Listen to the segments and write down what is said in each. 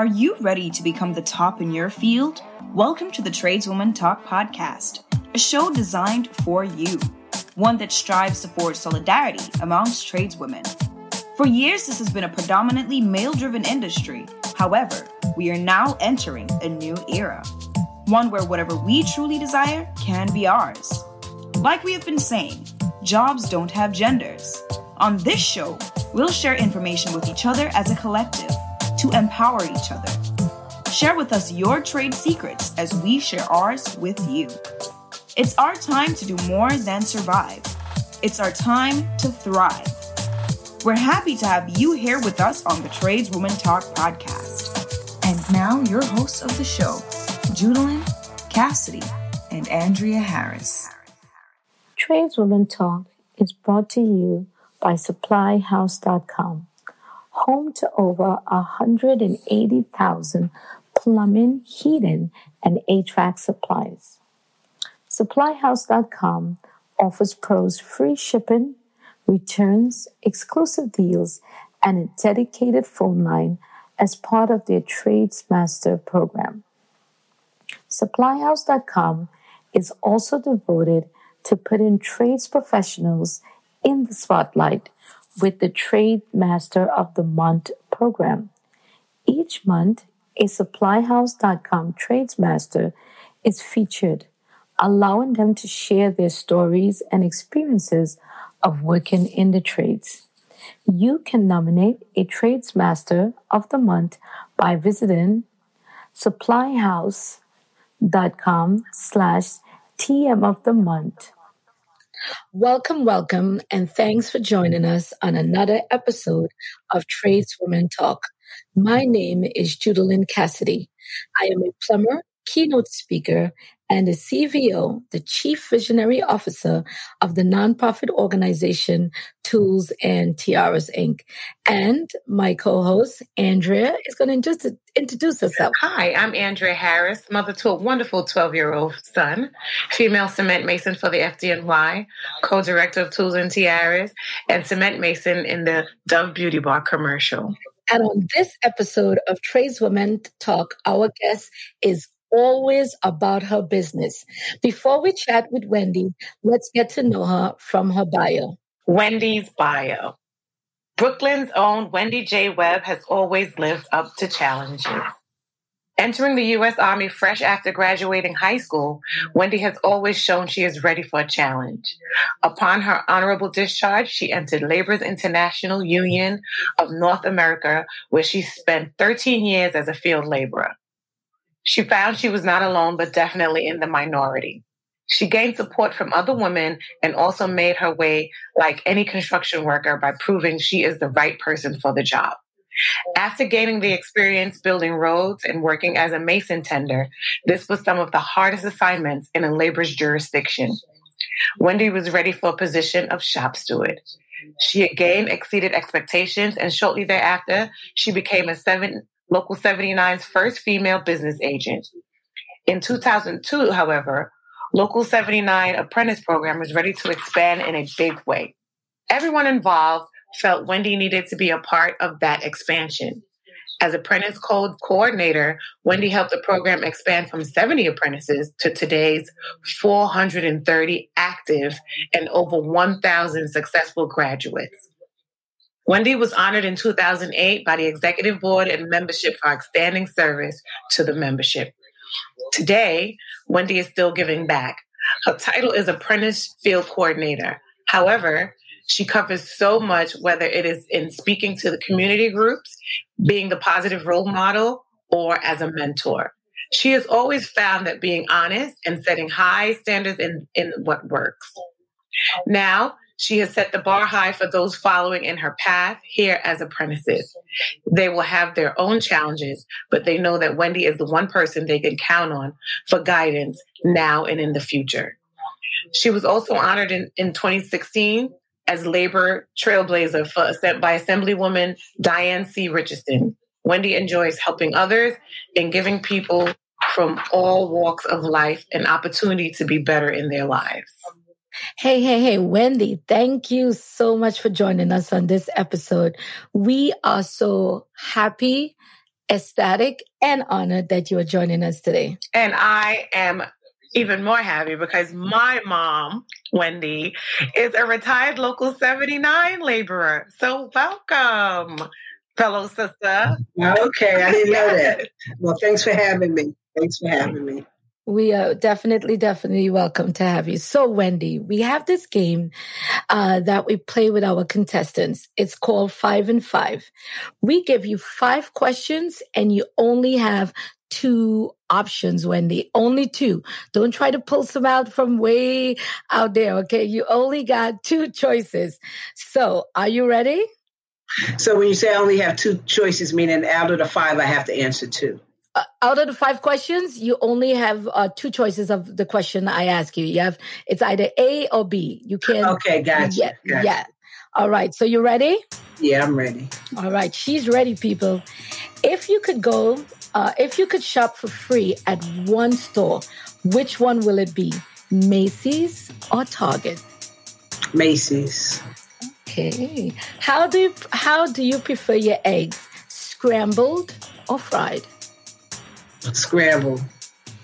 Are you ready to become the top in your field? Welcome to the Tradeswoman Talk podcast, a show designed for you, one that strives to forge solidarity amongst tradeswomen. For years, this has been a predominantly male driven industry. However, we are now entering a new era, one where whatever we truly desire can be ours. Like we have been saying, jobs don't have genders. On this show, we'll share information with each other as a collective to empower each other. Share with us your trade secrets as we share ours with you. It's our time to do more than survive. It's our time to thrive. We're happy to have you here with us on the Tradeswoman Talk podcast. And now, your hosts of the show, Judaline, Cassidy, and Andrea Harris. Tradeswoman Talk is brought to you by SupplyHouse.com home to over 180,000 plumbing, heating, and HVAC supplies. SupplyHouse.com offers pros free shipping, returns, exclusive deals, and a dedicated phone line as part of their Tradesmaster program. SupplyHouse.com is also devoted to putting trades professionals in the spotlight with the Trade Master of the Month program. Each month, a SupplyHouse.com tradesmaster is featured, allowing them to share their stories and experiences of working in the trades. You can nominate a tradesmaster of the month by visiting supplyhouse.com slash TM of the month Welcome, welcome, and thanks for joining us on another episode of Tradeswomen Talk. My name is Judaline Cassidy. I am a plumber, keynote speaker, and the CVO, the Chief Visionary Officer of the nonprofit organization Tools and Tiaras Inc. And my co-host, Andrea, is going to just introduce herself. Hi, I'm Andrea Harris, mother to a wonderful 12-year-old son, female cement mason for the FDNY, co-director of Tools and Tiaras, and cement mason in the Dove Beauty Bar commercial. And on this episode of Tradeswomen Talk, our guest is always about her business. Before we chat with Wendy, let's get to know her from her bio. Wendy's bio. Brooklyn's own Wendy J. Webb has always lived up to challenges. Entering the U.S. Army fresh after graduating high school, Wendy has always shown she is ready for a challenge. Upon her honorable discharge, she entered Labor's International Union of North America, where she spent 13 years as a field laborer. She found she was not alone, but definitely in the minority. She gained support from other women and also made her way like any construction worker by proving she is the right person for the job. After gaining the experience building roads and working as a mason tender, this was some of the hardest assignments in a labor's jurisdiction. Wendy was ready for a position of shop steward. She again exceeded expectations, and shortly thereafter, she became a seven Local 79's first female business agent. In 2002, however, Local 79 apprentice program was ready to expand in a big way. Everyone involved felt Wendy needed to be a part of that expansion. As apprentice code coordinator, Wendy helped the program expand from 70 apprentices to today's 430 active and over 1,000 successful graduates. Wendy was honored in 2008 by the executive board and membership for outstanding service to the membership. Today, Wendy is still giving back. Her title is Apprentice Field Coordinator. However, she covers so much, whether it is in speaking to the community groups, being the positive role model, or as a mentor. She has always found that being honest and setting high standards in, in what works. Now, she has set the bar high for those following in her path here as apprentices. They will have their own challenges, but they know that Wendy is the one person they can count on for guidance now and in the future. She was also honored in, in 2016 as labor trailblazer for, by Assemblywoman Diana C. Richardson. Wendy enjoys helping others and giving people from all walks of life an opportunity to be better in their lives. Hey, hey, hey, Wendy, thank you so much for joining us on this episode. We are so happy ecstatic and honored that you are joining us today. And I am even more happy because my mom, Wendy, is a retired local 79 laborer. So welcome, fellow sister. Okay, I didn't know that. Well, thanks for having me. Thanks for having me. We are definitely, definitely welcome to have you. So, Wendy, we have this game uh, that we play with our contestants. It's called Five and Five. We give you five questions, and you only have two options, Wendy. Only two. Don't try to pull some out from way out there. Okay. You only got two choices. So are you ready? So when you say I only have two choices, meaning out of the five, I have to answer two. Uh, out of the five questions, you only have uh, two choices of the question I ask you. You have it's either A or B. You can. Okay, gotcha. Yeah, gotcha. yeah. All right. So you ready? Yeah, I'm ready. All right. She's ready, people. If you could go uh, if you could shop for free at one store, which one will it be? Macy's or Target? Macy's. Okay. How do you, how do you prefer your eggs? Scrambled or fried? Scrambled.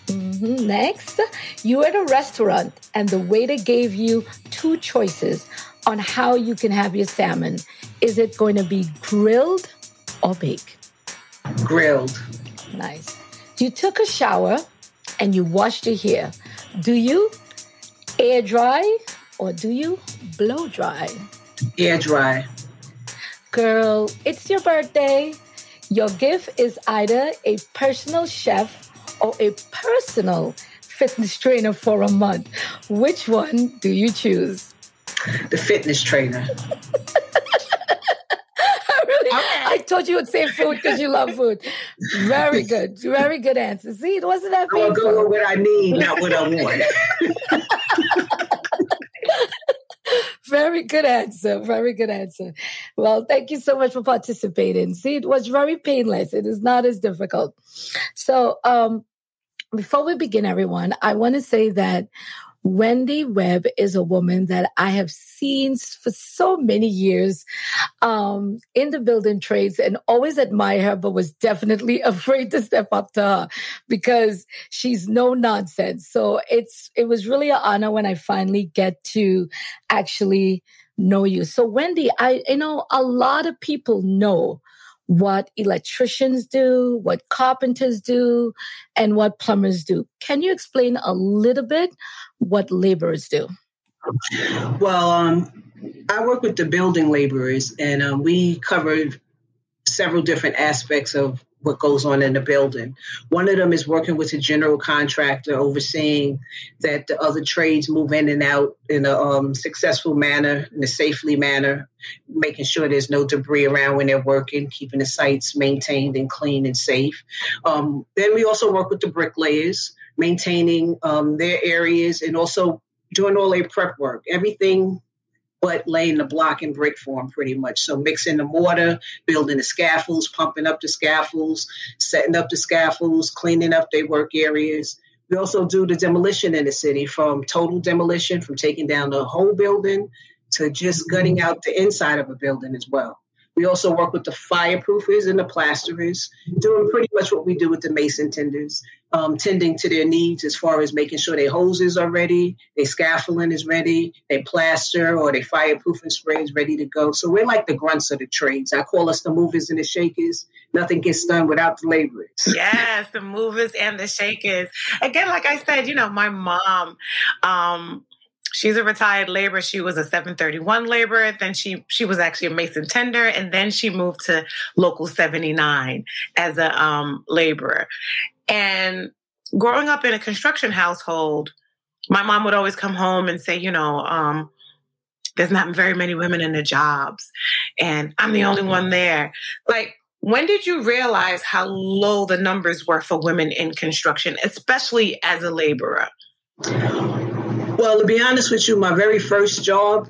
Mm-hmm. Next, you at a restaurant and the waiter gave you two choices on how you can have your salmon. Is it going to be grilled or baked? Grilled. Nice. You took a shower and you washed your hair. Do you air dry or do you blow dry? Air dry. Girl, it's your birthday. Your gift is either a personal chef or a personal fitness trainer for a month. Which one do you choose? The fitness trainer. Okay. I told you would say food because you love food. Very good. Very good answer. See, it wasn't that painful. I'll go with what I need, not what I want. very good answer. Very good answer. Well, thank you so much for participating. See, it was very painless. It is not as difficult. So, um, before we begin, everyone, I want to say that Wendy Webb is a woman that I have seen for so many years um, in the building trades and always admire her, but was definitely afraid to step up to her because she's no nonsense. So it's it was really an honor when I finally get to actually know you. So Wendy, I you know a lot of people know what electricians do, what carpenters do, and what plumbers do. Can you explain a little bit what laborers do? Well, um, I work with the building laborers, and um, we cover several different aspects of what goes on in the building. One of them is working with a general contractor, overseeing that the other trades move in and out in a um, successful manner, in a safely manner, making sure there's no debris around when they're working, keeping the sites maintained and clean and safe. Um, then we also work with the bricklayers, maintaining um, their areas and also doing all their prep work. Everything but laying the block in brick form pretty much. So mixing the mortar, building the scaffolds, pumping up the scaffolds, setting up the scaffolds, cleaning up their work areas. We also do the demolition in the city from total demolition, from taking down the whole building to just gutting mm-hmm. out the inside of a building as well. We also work with the fireproofers and the plasterers, doing pretty much what we do with the mason tenders, um, tending to their needs as far as making sure their hoses are ready, their scaffolding is ready, their plaster or their fireproofing spray is ready to go. So we're like the grunts of the trades. I call us the movers and the shakers. Nothing gets done without the laborers. Yes, the movers and the shakers. Again, like I said, you know, my mom, um, she's a retired laborer. She was a 731 laborer. Then she she was actually a mason tender, and then she moved to local 79 as a um, laborer. And growing up in a construction household, my mom would always come home and say, you know, um, there's not very many women in the jobs, and I'm the only one there. Like, when did you realize how low the numbers were for women in construction, especially as a laborer? Well, to be honest with you, my very first job,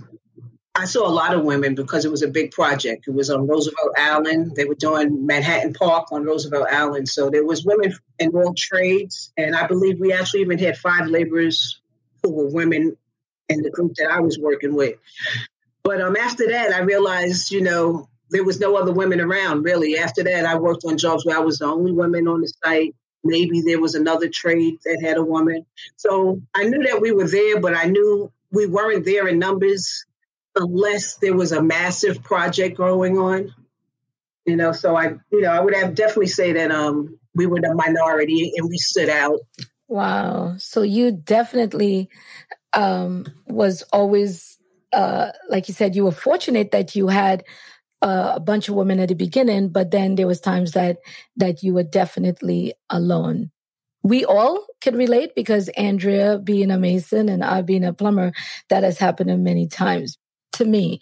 I saw a lot of women because it was a big project. It was on Roosevelt Island. They were doing Manhattan Park on Roosevelt Island. So there was women in all trades. And I believe we actually even had five laborers who were women in the group that I was working with. But um, after that, I realized, you know, there was no other women around really. After that, I worked on jobs where I was the only woman on the site. Maybe there was another trade that had a woman. So I knew that we were there, but I knew we weren't there in numbers unless there was a massive project going on. You know, so I, you know, I would have definitely say that um, we were the minority and we stood out. Wow. So you definitely um, was always, uh, like you said, you were fortunate that you had uh, a bunch of women at the beginning, but then there was times that that you were definitely alone. We all can relate because Andrea being a mason and I being a plumber, that has happened many times to me.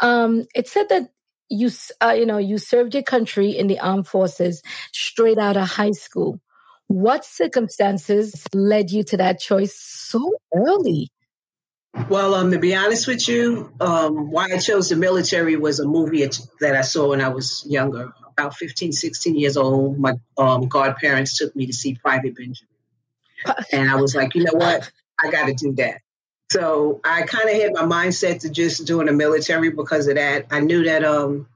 Um, it said that you, uh, you know, you served your country in the armed forces straight out of high school. What circumstances led you to that choice so early? Well, um, to be honest with you, um, why I chose the military was a movie that I saw when I was younger, about 15, 16 years old. My um, godparents took me to see Private Benjamin. And I was like, you know what? I got to do that. So I kind of had my mindset to just doing the military because of that. I knew that um,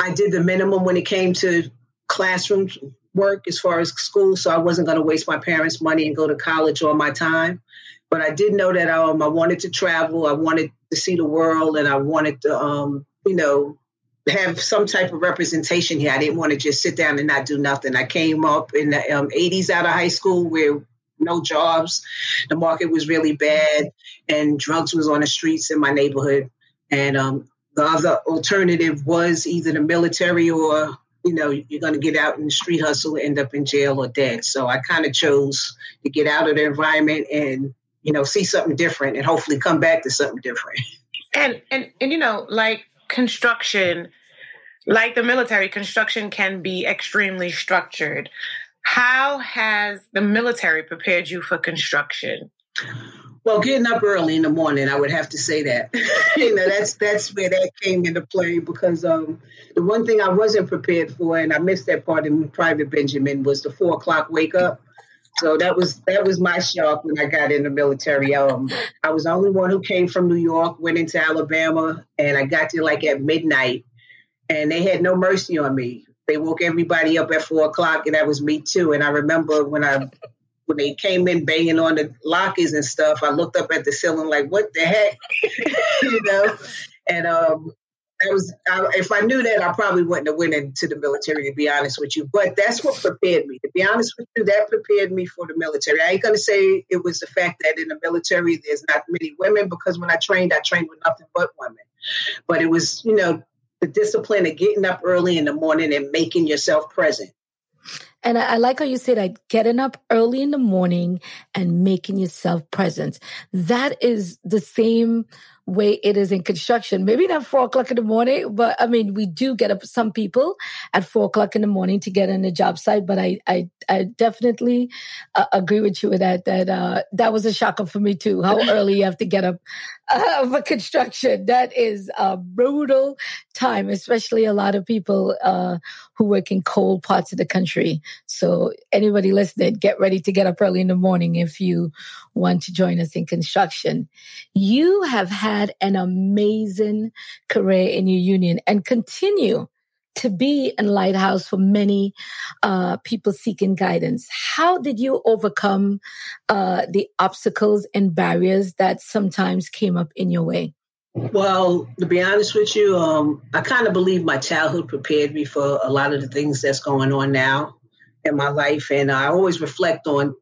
I did the minimum when it came to classroom work as far as school, so I wasn't going to waste my parents' money and go to college all my time. But I did know that um, I wanted to travel, I wanted to see the world, and I wanted to, um, you know, have some type of representation here. I didn't want to just sit down and not do nothing. I came up in the um, 80s out of high school where no jobs, the market was really bad, and drugs was on the streets in my neighborhood. And um, the other alternative was either the military or you know, you're going to get out in the street hustle, end up in jail or dead. So I kind of chose to get out of the environment and you know, see something different and hopefully come back to something different. And and and you know, like construction, like the military, construction can be extremely structured. How has the military prepared you for construction? Well, getting up early in the morning, I would have to say that. you know, that's that's where that came into play because um, the one thing I wasn't prepared for, and I missed that part in Private Benjamin, was the four o'clock wake up. So that was that was my shock when I got in the military. Um, I was the only one who came from New York, went into Alabama, and I got there like at midnight, and they had no mercy on me. They woke everybody up at four o'clock, and that was me too. And I remember when I when they came in banging on the lockers and stuff, I looked up at the ceiling like, "What the heck?" you know. And um, that was I, if I knew that I probably wouldn't have went into the military to be honest with you. But that's what prepared me. To be honest with you, that prepared me for the military. I ain't gonna say it was the fact that in the military there's not many women because when I trained, I trained with nothing but women. But it was you know the discipline of getting up early in the morning and making yourself present. And I, I, like how you say that getting up early in the morning and making yourself present. That is the same way it is in construction. Maybe not four o'clock in the morning, but I mean, we do get up some people at four o'clock in the morning to get on the job site. But I, I, I definitely uh, agree with you with that. That uh, that was a shocker for me too. How early you have to get up uh, for construction. That is a brutal time, especially a lot of people uh, who work in cold parts of the country. So anybody listening, get ready to get up early in the morning if you want to join us in construction. You have had an amazing career in your union and continue to be a lighthouse for many uh, people seeking guidance. How did you overcome uh, the obstacles and barriers that sometimes came up in your way? Well, to be honest with you, um, I kind of believe my childhood prepared me for a lot of the things that's going on now in my life. And I always reflect on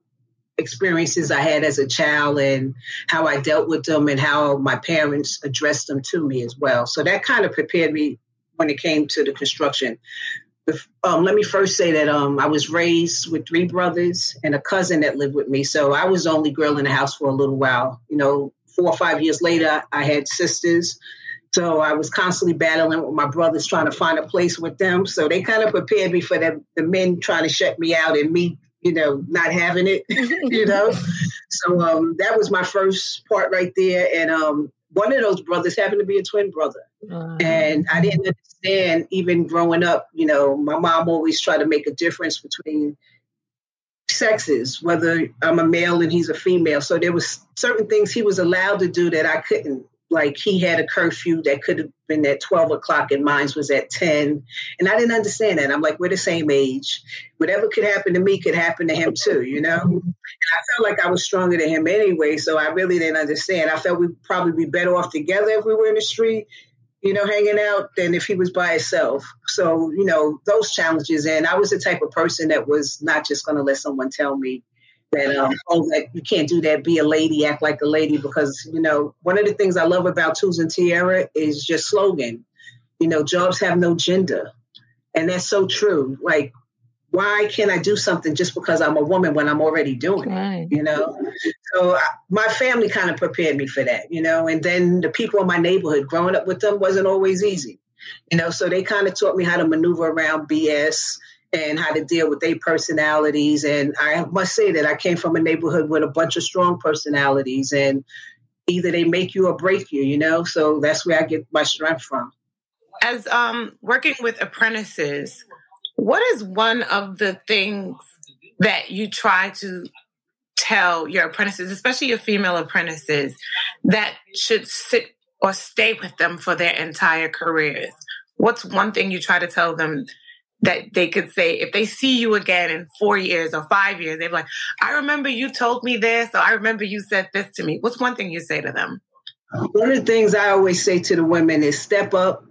experiences I had as a child and how I dealt with them and how my parents addressed them to me as well. So that kind of prepared me when it came to the construction. Um, let me first say that um, I was raised with three brothers and a cousin that lived with me. So I was the only girl in the house for a little while. You know, four or five years later, I had sisters. So I was constantly battling with my brothers, trying to find a place with them. So they kind of prepared me for the, the men trying to shut me out and me you know, not having it, you know. So um, that was my first part right there. And um, one of those brothers happened to be a twin brother. Uh, and I didn't understand, even growing up, you know, my mom always tried to make a difference between sexes, whether I'm a male and he's a female. So there was certain things he was allowed to do that I couldn't like he had a curfew that could have been at 12 o'clock and mine was at 10. And I didn't understand that. I'm like, we're the same age. Whatever could happen to me could happen to him too, you know? And I felt like I was stronger than him anyway. So I really didn't understand. I felt we'd probably be better off together if we were in the street, you know, hanging out than if he was by himself. So, you know, those challenges. And I was the type of person that was not just going to let someone tell me, that um, oh that you can't do that. Be a lady. Act like a lady. Because you know one of the things i love about tools and tiara is just slogan. You know jobs have no gender. And that's so true. Like why can't i do something just because i'm a woman when i'm already doing it you know? So I, my family kind of prepared me for that you know? And then the people in my neighborhood growing up with them wasn't always easy you know? So they kind of taught me how to maneuver around bs and how to deal with their personalities. And I must say that I came from a neighborhood with a bunch of strong personalities, and either they make you or break you, you know? So that's where I get my strength from. As um, working with apprentices, what is one of the things that you try to tell your apprentices, especially your female apprentices, that should sit or stay with them for their entire careers? What's one thing you try to tell them that they could say if they see you again in four years or five years, they're like, I remember you told me this, or I remember you said this to me. What's one thing you say to them? One of the things I always say to the women is step up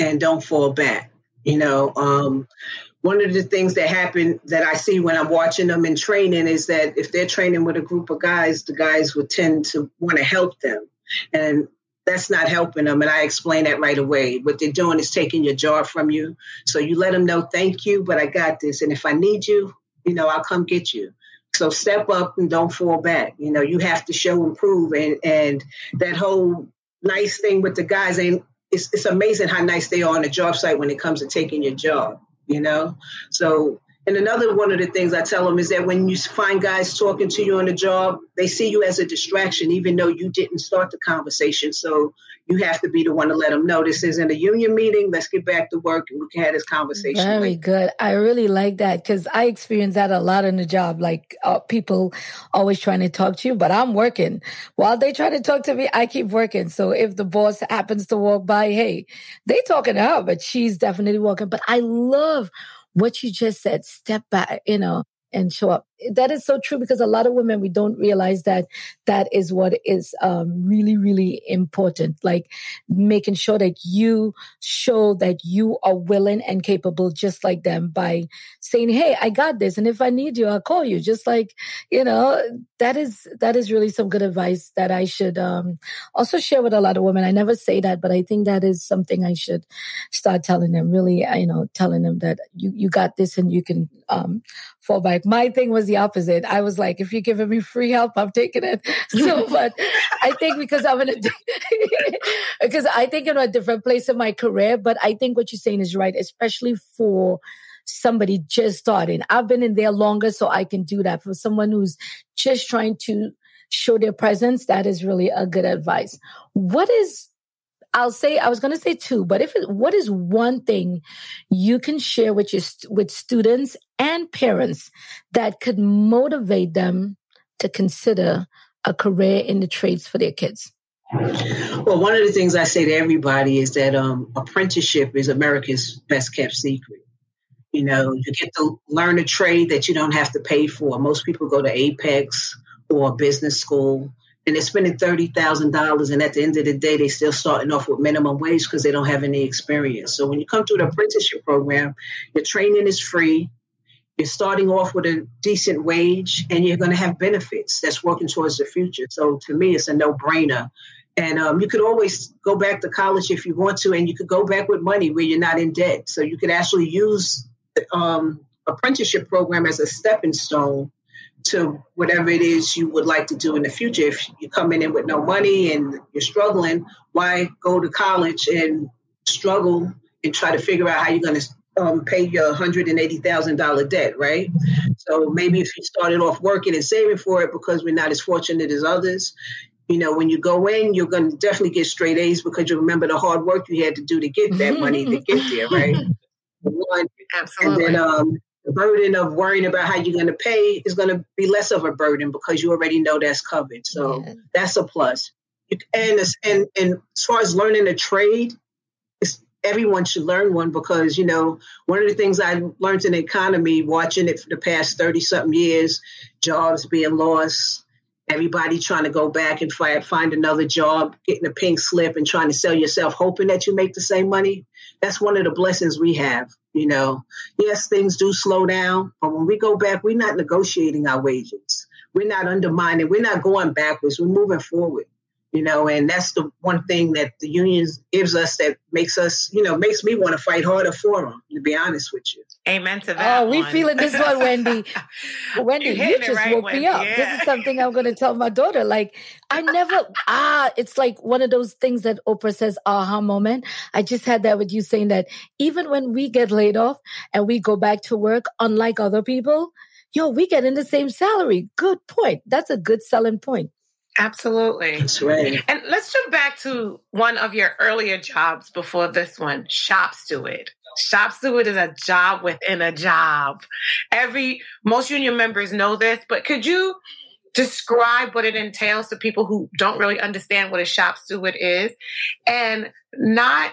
and don't fall back. You know, um, one of the things that happen that I see when I'm watching them in training is that if they're training with a group of guys, the guys would tend to want to help them. And that's not helping them. And I explain that right away. What they're doing is taking your job from you. So you let them know, thank you, but I got this. And if I need you, you know, I'll come get you. So step up and don't fall back. You know, you have to show and prove. And, and that whole nice thing with the guys ain't, it's, it's amazing how nice they are on the job site when it comes to taking your job, you know? So and another one of the things I tell them is that when you find guys talking to you on the job, they see you as a distraction, even though you didn't start the conversation. So you have to be the one to let them know this isn't a union meeting. Let's get back to work and we can have this conversation. Very later. good. I really like that because I experience that a lot on the job. Like uh, people always trying to talk to you, but I'm working. While they try to talk to me, I keep working. So if the boss happens to walk by, hey, they talking to her, but she's definitely walking. But I love what you just said, step back, you know, and show up. That is so true because a lot of women, we don't realize that that is what is um, really, really important. Like making sure that you show that you are willing and capable just like them by saying, Hey, I got this. And if I need you, I'll call you. Just like, you know, that is, that is really some good advice that I should um, also share with a lot of women. I never say that, but I think that is something I should start telling them really, you know, telling them that you, you got this and you can um, fall back. My thing was the opposite. I was like, if you're giving me free help, I'm taking it. So, but I think because I'm in a, because I think in a different place in my career, but I think what you're saying is right, especially for somebody just starting. I've been in there longer, so I can do that. For someone who's just trying to show their presence, that is really a good advice. What is I'll say I was going to say two, but if it, what is one thing you can share with your with students and parents that could motivate them to consider a career in the trades for their kids? Well, one of the things I say to everybody is that um, apprenticeship is America's best kept secret. You know, you get to learn a trade that you don't have to pay for. Most people go to Apex or business school and they're spending thirty thousand dollars, and at the end of the day, they're still starting off with minimum wage because they don't have any experience. So when you come through the apprenticeship program, your training is free. You're starting off with a decent wage, and you're going to have benefits that's working towards the future. So to me, it's a no-brainer. And um, you could always go back to college if you want to, and you could go back with money where you're not in debt. So you could actually use the um, apprenticeship program as a stepping stone to whatever it is you would like to do in the future. If you're coming in with no money and you're struggling, why go to college and struggle and try to figure out how you're going to um, pay your $180,000 debt, right? So maybe if you started off working and saving for it because we're not as fortunate as others, you know, when you go in, you're going to definitely get straight A's because you remember the hard work you had to do to get that money to get there, right? One, Absolutely. And then um, the burden of worrying about how you're going to pay is going to be less of a burden because you already know that's covered. So yeah. that's a plus. and and and as far as learning a trade, everyone should learn one because you know one of the things I learned in the economy, watching it for the past thirty something years, jobs being lost, everybody trying to go back and find find another job, getting a pink slip and trying to sell yourself, hoping that you make the same money. That's one of the blessings we have. You know, yes, things do slow down, but when we go back, we're not negotiating our wages. We're not undermining. We're not going backwards. We're moving forward you know, and that's the one thing that the unions gives us that makes us, you know, makes me want to fight harder for them. To be honest with you. Amen to that. Oh, we feeling this one, Wendy. Wendy, you just right, woke Wendy, me up. Yeah. This is something I'm going to tell my daughter. Like, I never ah, it's like one of those things that Oprah says, aha moment. I just had that with you saying that even when we get laid off and we go back to work, unlike other people, yo, we get in the same salary. Good point. That's a good selling point. Absolutely. That's right. And let's jump back to one of your earlier jobs before this one, shop steward. Shop steward is a job within a job. Every most union members know this, but could you describe what it entails to people who don't really understand what a shop steward is and not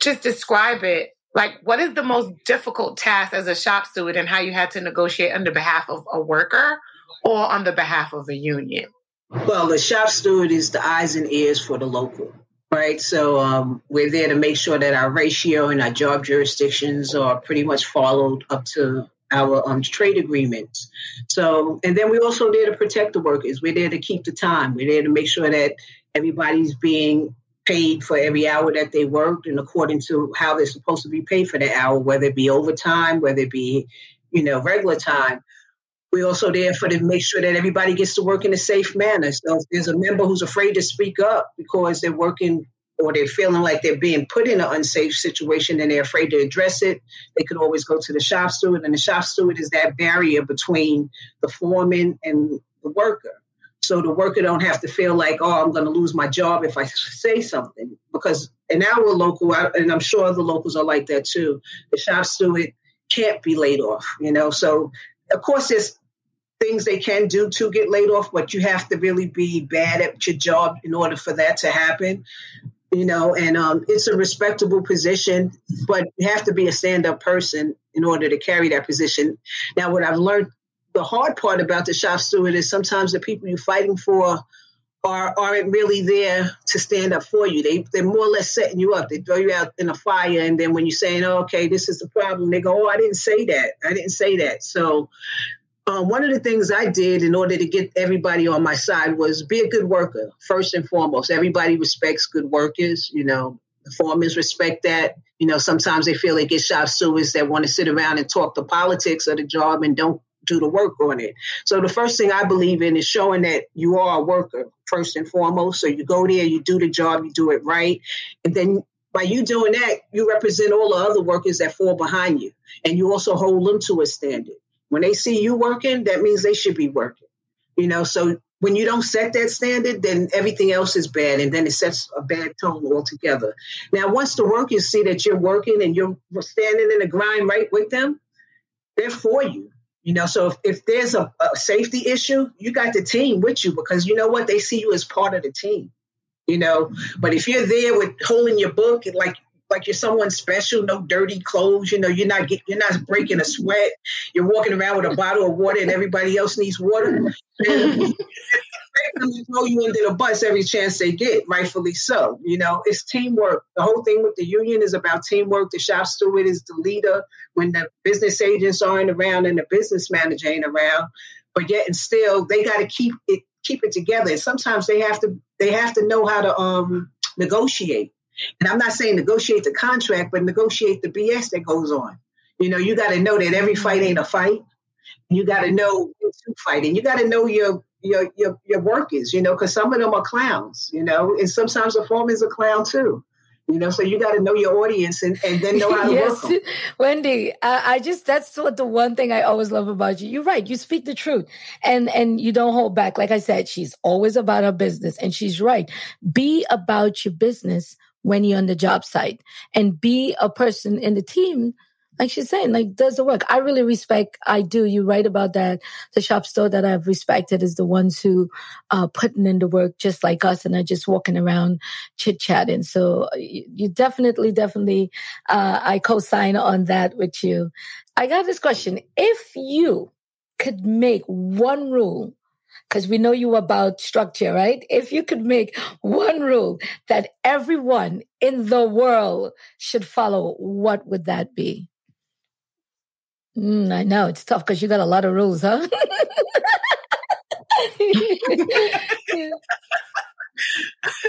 just describe it like what is the most difficult task as a shop steward and how you had to negotiate on the behalf of a worker or on the behalf of a union well, the shop steward is the eyes and ears for the local, right? So um, we're there to make sure that our ratio and our job jurisdictions are pretty much followed up to our um, trade agreements. So, and then we're also there to protect the workers. We're there to keep the time. We're there to make sure that everybody's being paid for every hour that they worked and according to how they're supposed to be paid for the hour, whether it be overtime, whether it be, you know, regular time. We're also there for to make sure that everybody gets to work in a safe manner. So if there's a member who's afraid to speak up because they're working or they're feeling like they're being put in an unsafe situation and they're afraid to address it, they could always go to the shop steward. And the shop steward is that barrier between the foreman and the worker. So the worker don't have to feel like, oh, I'm going to lose my job if I say something. Because in our local, and I'm sure other locals are like that too, the shop steward can't be laid off, you know. So of course, there's things they can do to get laid off, but you have to really be bad at your job in order for that to happen. You know, and um, it's a respectable position, but you have to be a stand up person in order to carry that position. Now, what I've learned, the hard part about the shop steward is sometimes the people you're fighting for are aren't really there to stand up for you. They they're more or less setting you up. They throw you out in a fire, and then when you're saying, oh, "Okay, this is the problem," they go, "Oh, I didn't say that. I didn't say that." So um, one of the things I did in order to get everybody on my side was be a good worker, first and foremost. Everybody respects good workers. You know, the foremen respect that. You know, sometimes they feel they get shop stewards that want to sit around and talk the politics of the job and don't do the work on it. So the first thing I believe in is showing that you are a worker, first and foremost. So you go there, you do the job, you do it right. And then by you doing that, you represent all the other workers that fall behind you. And you also hold them to a standard. When they see you working, that means they should be working. You know, so when you don't set that standard, then everything else is bad, and then it sets a bad tone altogether. Now, once the workers see that you're working and you're standing in the grind right with them, they're for you. You know, so if, if there's a, a safety issue, you got the team with you because you know what? They see you as part of the team. You know, but if you're there with holding your book, like like you're someone special, no dirty clothes. You know, you're not get, you're not breaking a sweat. You're walking around with a bottle of water, and everybody else needs water. they throw you under the bus every chance they get, rightfully so. You know, it's teamwork. The whole thing with the union is about teamwork. The shop steward is the leader when the business agents aren't around and the business manager ain't around. But yet and still, they got to keep it keep it together. And sometimes they have to they have to know how to um, negotiate and I'm not saying negotiate the contract, but negotiate the BS that goes on. You know, you got to know that every fight ain't a fight. You got to know to fight, and you got to know your your your your work is, You know, because some of them are clowns. You know, and sometimes a foreman's a clown too. You know, so you got to know your audience and, and then know how to yes. work them. Wendy, I, I, just that's what the one thing I always love about you. You're right. You speak the truth and and you don't hold back. Like I said, she's always about her business, and she's right. Be about your business when you're on the job site and be a person in the team like she's saying, like does the work. I really respect. I do. You write about that. The shop steward that I've respected is the ones who uh putting in the work just like us and are just walking around chit chatting. So uh, you, you, definitely, definitely, uh, I co-sign on that with you. I got this question: If you could make one rule because we know you about structure, right? If you could make one rule that everyone in the world should follow, what would that be? Mm, I know it's tough because you got a lot of rules, huh?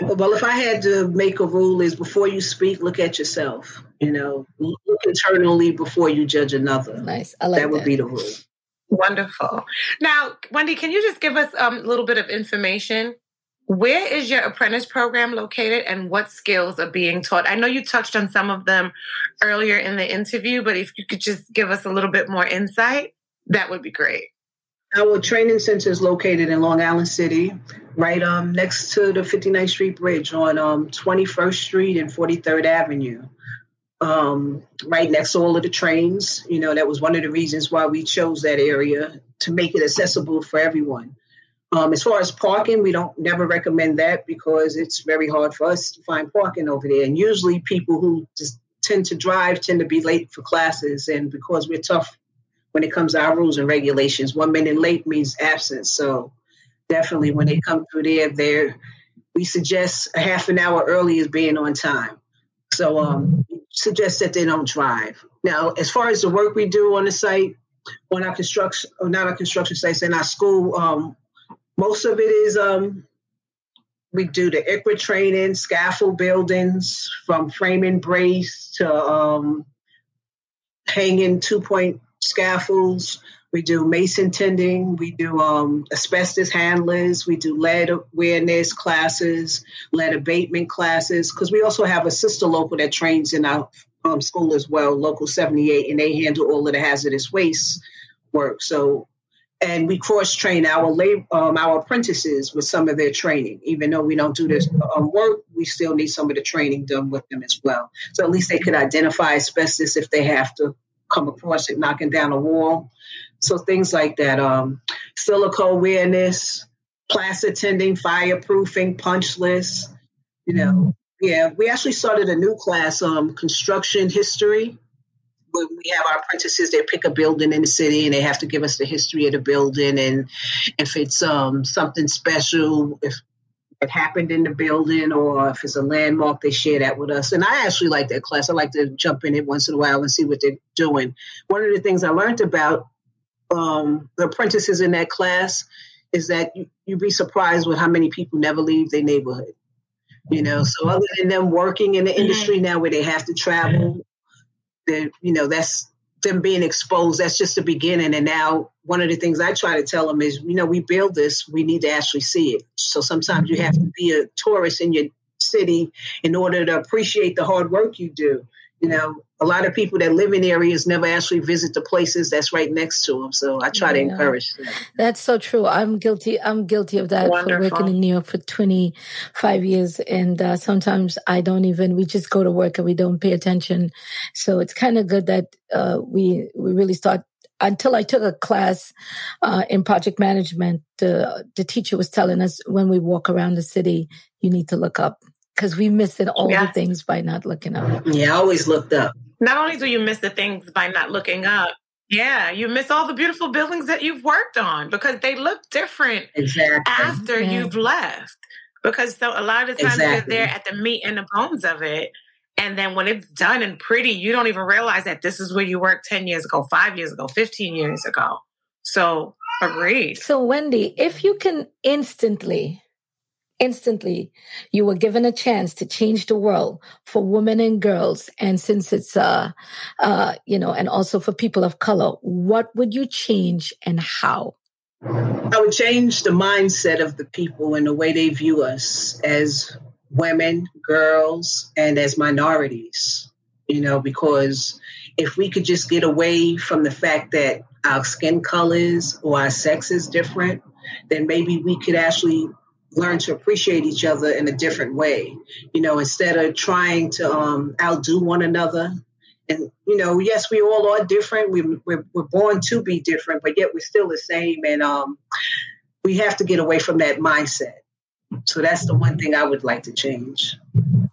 well, if I had to make a rule, is before you speak, look at yourself. You know, look internally before you judge another. Nice. I like that. Would be the rule. Wonderful. Now, Wendy, can you just give us um, a little bit of information? Where is your apprentice program located and what skills are being taught? I know you touched on some of them earlier in the interview, but if you could just give us a little bit more insight, that would be great. Our training center is located in Long Island City, right um, next to the 59th Street Bridge on um, 21st Street and 43rd Avenue um, right next to all of the trains. You know, that was one of the reasons why we chose that area to make it accessible for everyone. Um, as far as parking, we don't never recommend that because it's very hard for us to find parking over there. And usually, people who just tend to drive tend to be late for classes, and because we're tough when it comes to our rules and regulations, one minute late means absence. So definitely, when they come through there, there we suggest a half an hour early is being on time. So um, suggest that they don't drive. Now, as far as the work we do on the site, on our construction, not our construction sites, in our school, um, most of it is um, we do the ICRA training, scaffold buildings, from framing brace to um, hanging two point scaffolds. We do mason tending. We do um, asbestos handlers. We do lead awareness classes, lead abatement classes, because we also have a sister local that trains in our um, school as well, Local 78, and they handle all of the hazardous waste work. So, and we cross train our lab, um, our apprentices with some of their training. Even though we don't do this um, work, we still need some of the training done with them as well. So at least they could identify asbestos if they have to come across it knocking down a wall. So things like that. Um, silica awareness, plaster tending, fireproofing, punch lists. You know, yeah, we actually started a new class, um, construction history. We have our apprentices, they pick a building in the city and they have to give us the history of the building and if it's um, something special, if it happened in the building or if it's a landmark, they share that with us. And I actually like that class. I like to jump in it once in a while and see what they're doing. One of the things I learned about um, the apprentices in that class is that you, you'd be surprised with how many people never leave their neighborhood. You know, so other than them working in the mm-hmm. industry now where they have to travel, then you know that's them being exposed. That's just the beginning. And now one of the things I try to tell them is, you know, we build this, we need to actually see it. So sometimes you have to be a tourist in your city in order to appreciate the hard work you do you know, a lot of people that live in areas never actually visit the places that's right next to them. So I try yeah. to encourage that. That's so true. I'm guilty. I'm guilty of that Wonderful. for working in New York for 25 years. And uh, sometimes I don't even, we just go to work and we don't pay attention. So it's kind of good that uh, we, we really start until I took a class uh, in project management, the the teacher was telling us when we walk around the city, you need to look up because we miss it all yeah. the things by not looking up. Yeah, I always looked up. Not only do you miss the things by not looking up, yeah, you miss all the beautiful buildings that you've worked on because they look different exactly. after yeah. you've left. Because so a lot of the times exactly. you're there at the meat and the bones of it. And then when it's done and pretty, you don't even realize that this is where you worked 10 years ago, five years ago, 15 years ago. So agreed. So Wendy, if you can instantly instantly you were given a chance to change the world for women and girls. And since it's uh uh you know and also for people of color what would you change and how? I would change the mindset of the people and the way they view us as women girls and as minorities you know because if we could just get away from the fact that our skin colors or our sex is different then maybe we could actually learn to appreciate each other in a different way. You know, instead of trying to um, outdo one another And you know, yes, we all are different. We, we're we're born to be different, but yet we're still the same. And um, we have to get away from that mindset. So that's the one thing I would like to change.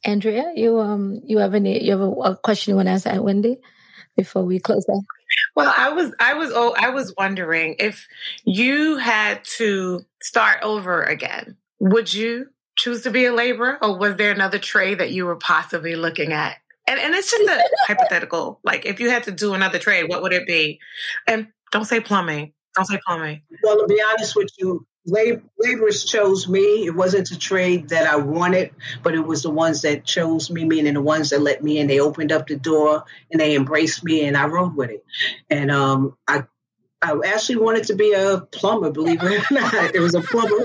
Andrea, you um you have any you have a, a question you want to ask at Wendy before we close out? Well, I was I was oh I was wondering if you had to start over again, would you choose to be a laborer or was there another trade that you were possibly looking at? And and it's just a hypothetical. Like if you had to do another trade, what would it be? And don't say plumbing. Don't say plumbing. Well, to be honest with you, laborers chose me. It wasn't a trade that I wanted, but it was the ones that chose me, meaning the ones that let me in. They opened up the door and they embraced me, and I rode with it. And um, I, I actually wanted to be a plumber. Believe it or not, there was a plumber.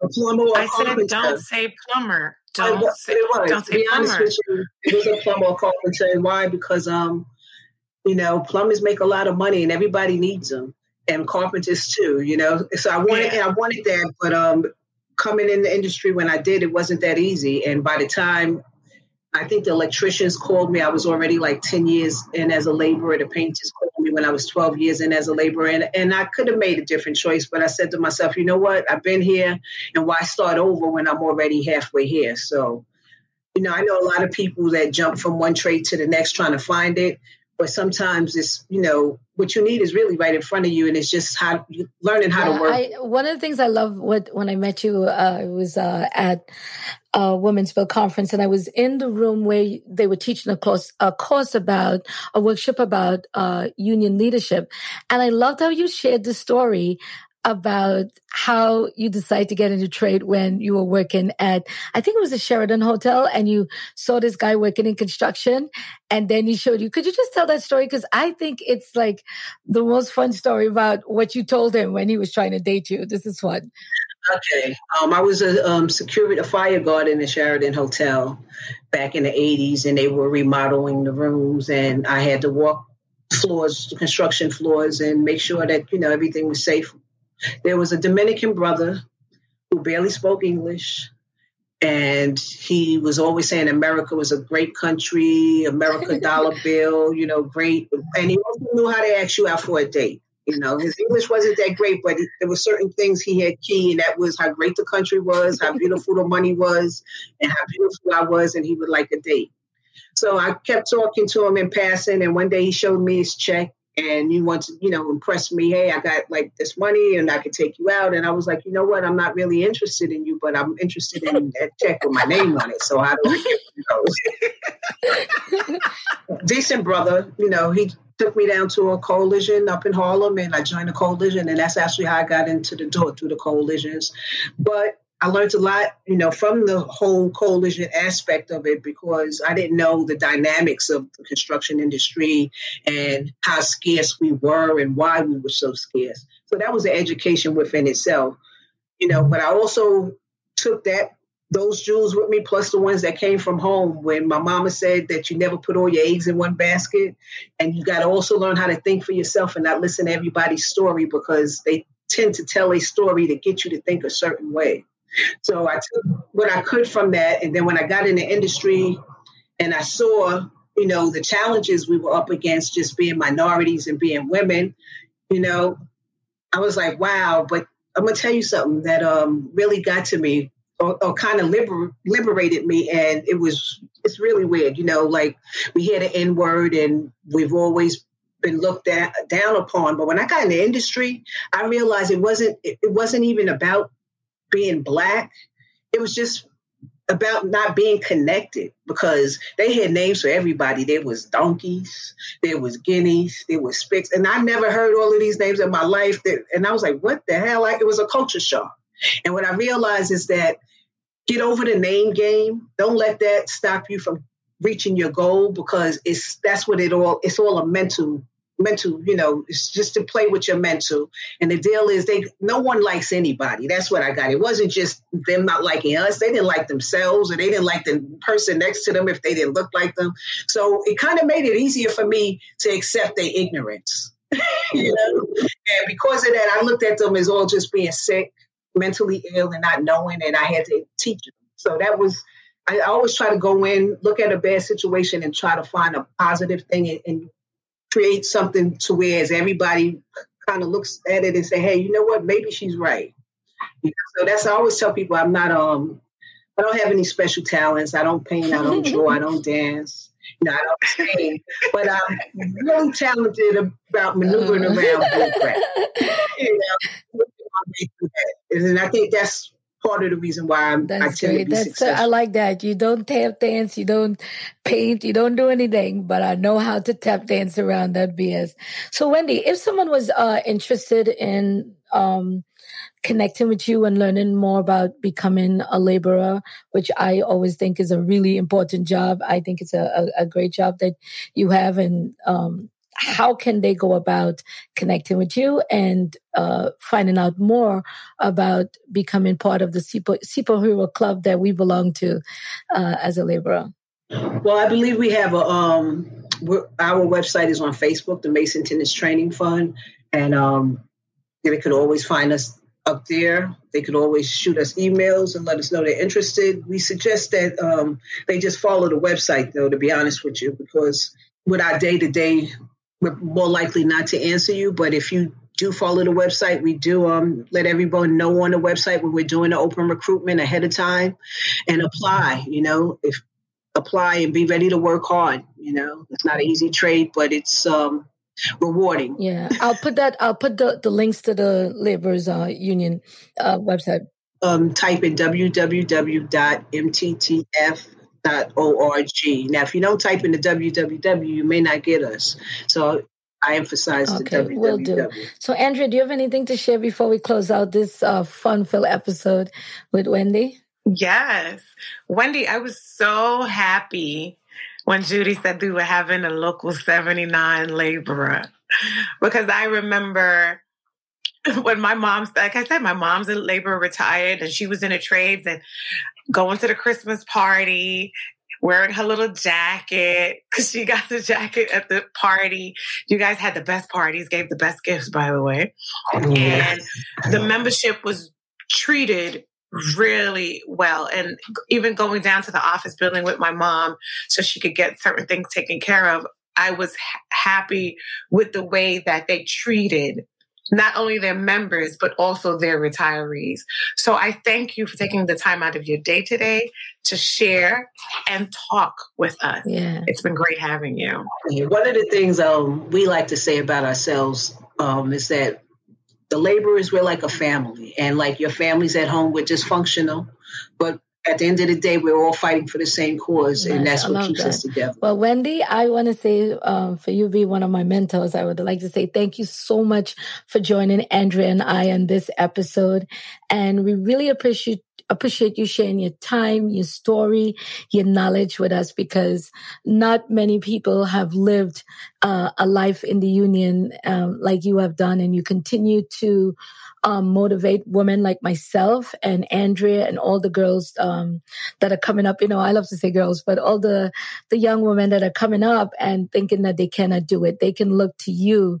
A plumber. I said, don't say plumber. Don't I, say. Was. Don't to say be honest with you, it was a plumber or carpenter. Why? Because um, you know, plumbers make a lot of money, and everybody needs them and carpenters too, you know. So I wanted yeah. I wanted that, but um coming in the industry when I did, it wasn't that easy. And by the time I think the electricians called me, I was already like 10 years in as a laborer. The painters called when I was 12 years in as a laborer. And, and I could have made a different choice, but I said to myself, you know what? I've been here, and why start over when I'm already halfway here? So, you know, I know a lot of people that jump from one trade to the next trying to find it but sometimes it's you know what you need is really right in front of you and it's just how learning how yeah, to work. I, one of the things i love what when i met you uh, it was uh, at a women's bill conference and i was in the room where they were teaching a course a course about a workshop about uh, union leadership. And i loved how you shared the story about how you decided to get into trade when you were working at, I think it was a Sheraton Hotel, and you saw this guy working in construction, and then he showed you. Could you just tell that story? Because I think it's like the most fun story about what you told him when he was trying to date you. This is fun. Okay. Um, I was a um, security, a fire guard in the Sheraton Hotel back in the 80s, and they were remodeling the rooms, and I had to walk floors, construction floors, and make sure that, you know, everything was safe there was a Dominican brother who barely spoke English. And he was always saying America was a great country, America dollar bill, you know, great. And he also knew how to ask you out for a date. You know, his English wasn't that great, but there were certain things he had key, and that was how great the country was, how beautiful the money was, and how beautiful I was, and he would like a date. So I kept talking to him in passing, and one day he showed me his check, and you want to, you know, impress me. Hey, I got like this money and I could take you out. And I was like, you know what? I'm not really interested in you, but I'm interested in that check with my name on it. So I get those? Decent brother, you know, he took me down to a coalition up in Harlem and I joined the coalition. And that's actually how I got into the door through the coalitions. But I learned a lot, you know, from the whole coalition aspect of it because I didn't know the dynamics of the construction industry and how scarce we were and why we were so scarce. So that was an education within itself, you know. But I also took that those jewels with me, plus the ones that came from home. When my mama said that you never put all your eggs in one basket, and you got to also learn how to think for yourself and not listen to everybody's story because they tend to tell a story to get you to think a certain way. So I took what I could from that. And then when I got in the industry and I saw, you know, the challenges we were up against just being minorities and being women, you know, I was like, wow, but I'm going to tell you something that um, really got to me or, or kind of liber- liberated me. And it was, it's really weird, you know, like we hear the N word and we've always been looked at, down upon. But when I got in the industry, I realized it wasn't, it, it wasn't even about being black. It was just about not being connected because they had names for everybody. There was donkeys, there was guineas, there was spicks, and I never heard all of these names in my life. That, and I was like, "What the hell?" Like it was a culture shock. And what I realized is that get over the name game. Don't let that stop you from reaching your goal because it's that's what it all. It's all a mental mental, you know, it's just to play with your mental. And the deal is they no one likes anybody. That's what I got. It wasn't just them not liking us. They didn't like themselves or they didn't like the person next to them if they didn't look like them. So it kind of made it easier for me to accept their ignorance. you know? And because of that, I looked at them as all just being sick, mentally ill and not knowing, and I had to teach them. So that was I always try to go in, look at a bad situation, and try to find a positive thing and, create something to where as everybody kind of looks at it and say, "Hey, you know what? Maybe she's right." So that's I always tell people I'm not um I don't have any special talents. I don't paint. I don't draw. I don't dance. You know, I don't sing. but I'm really talented about maneuvering around bullcrap. You know, and I think that's part of the reason why I'm, That's I great. That's uh, I like that. You don't tap dance, you don't paint, you don't do anything, but I know how to tap dance around that BS. So Wendy, if someone was uh, interested in um, connecting with you and learning more about becoming a laborer, which I always think is a really important job. I think it's a, a, a great job that you have and um, how can they go about connecting with you and uh, finding out more about becoming part of the Super, Hero Club that we belong to uh, as a laborer? Well, I believe we have a um, our website is on Facebook, the Mason Tenders Training Fund, and um, they could always find us up there. They could always shoot us emails and let us know they're interested. We suggest that um, they just follow the website, though, to be honest with you, because with our day to day we're more likely not to answer you. But if you do follow the website, we do um, let everyone know on the website when we're doing the open recruitment ahead of time and apply. You know, if apply and be ready to work hard. You know, it's not an easy trade, but it's um, rewarding. Yeah, I'll put that. I'll put the, the links to the laborers uh, union uh, website. Um, type in www.mttf org. Now, if you don't type in the www, you may not get us. So I emphasize okay, the www. Will do. So, Andrea, do you have anything to share before we close out this uh, fun-filled episode with Wendy? Yes, Wendy, I was so happy when Judy said we were having a local 79 laborer because I remember when my mom's like I said, my mom's a labor retired and she was in the trades and going to the Christmas party, wearing her little jacket because she got the jacket at the party. You guys had the best parties, gave the best gifts, by the way. Oh, and the membership was treated really well. And even going down to the office building with my mom so she could get certain things taken care of, I was ha- happy with the way that they treated not only their members, but also their retirees. So I thank you for taking the time out of your day today to share and talk with us. Yeah. It's been great having you. One of the things um, we like to say about ourselves um, is that the laborers, we're like a family. And like your family's at home, we're dysfunctional, but at the end of the day, we're all fighting for the same cause, and that's what keeps that. us together. Well, Wendy, I want to say um, for you being one of my mentors, I would like to say thank you so much for joining Andrea and I on this episode, and we really appreciate appreciate you sharing your time, your story, your knowledge with us because not many people have lived uh, a life in the union um, like you have done, and you continue to um, motivate women like myself and Andrea and all the girls um, that are coming up. You know, I love to say girls, but all the the young women that are coming up and thinking that they cannot do it. They can look to you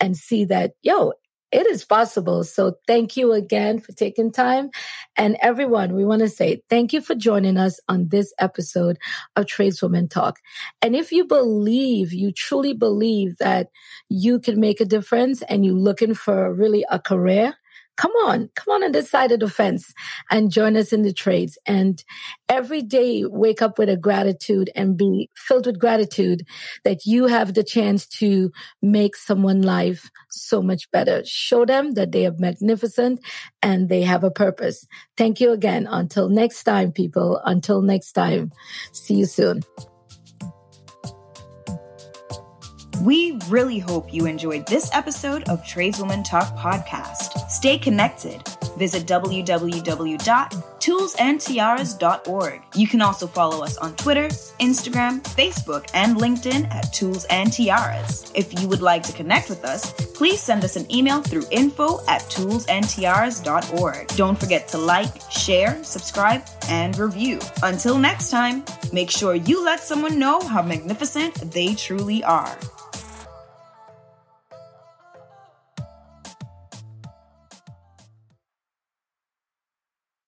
and see that, yo, it is possible. So thank you again for taking time. And everyone, we want to say thank you for joining us on this episode of Tradeswoman Talk. And if you believe, you truly believe that you can make a difference and you're looking for really a career, come on, come on on this side of the fence and join us in the trades. And every day wake up with a gratitude and be filled with gratitude that you have the chance to make someone's life so much better. Show them that they are magnificent and they have a purpose. Thank you again. Until next time, people. Until next time. See you soon. We really hope you enjoyed this episode of Tradeswoman Talk podcast. Stay connected. Visit www.toolsandtiaras.org. You can also follow us on Twitter, Instagram, Facebook, and LinkedIn at Tools and Tiaras. If you would like to connect with us, please send us an email through info at toolsandtiaras.org. Don't forget to like, share, subscribe, and review. Until next time, make sure you let someone know how magnificent they truly are.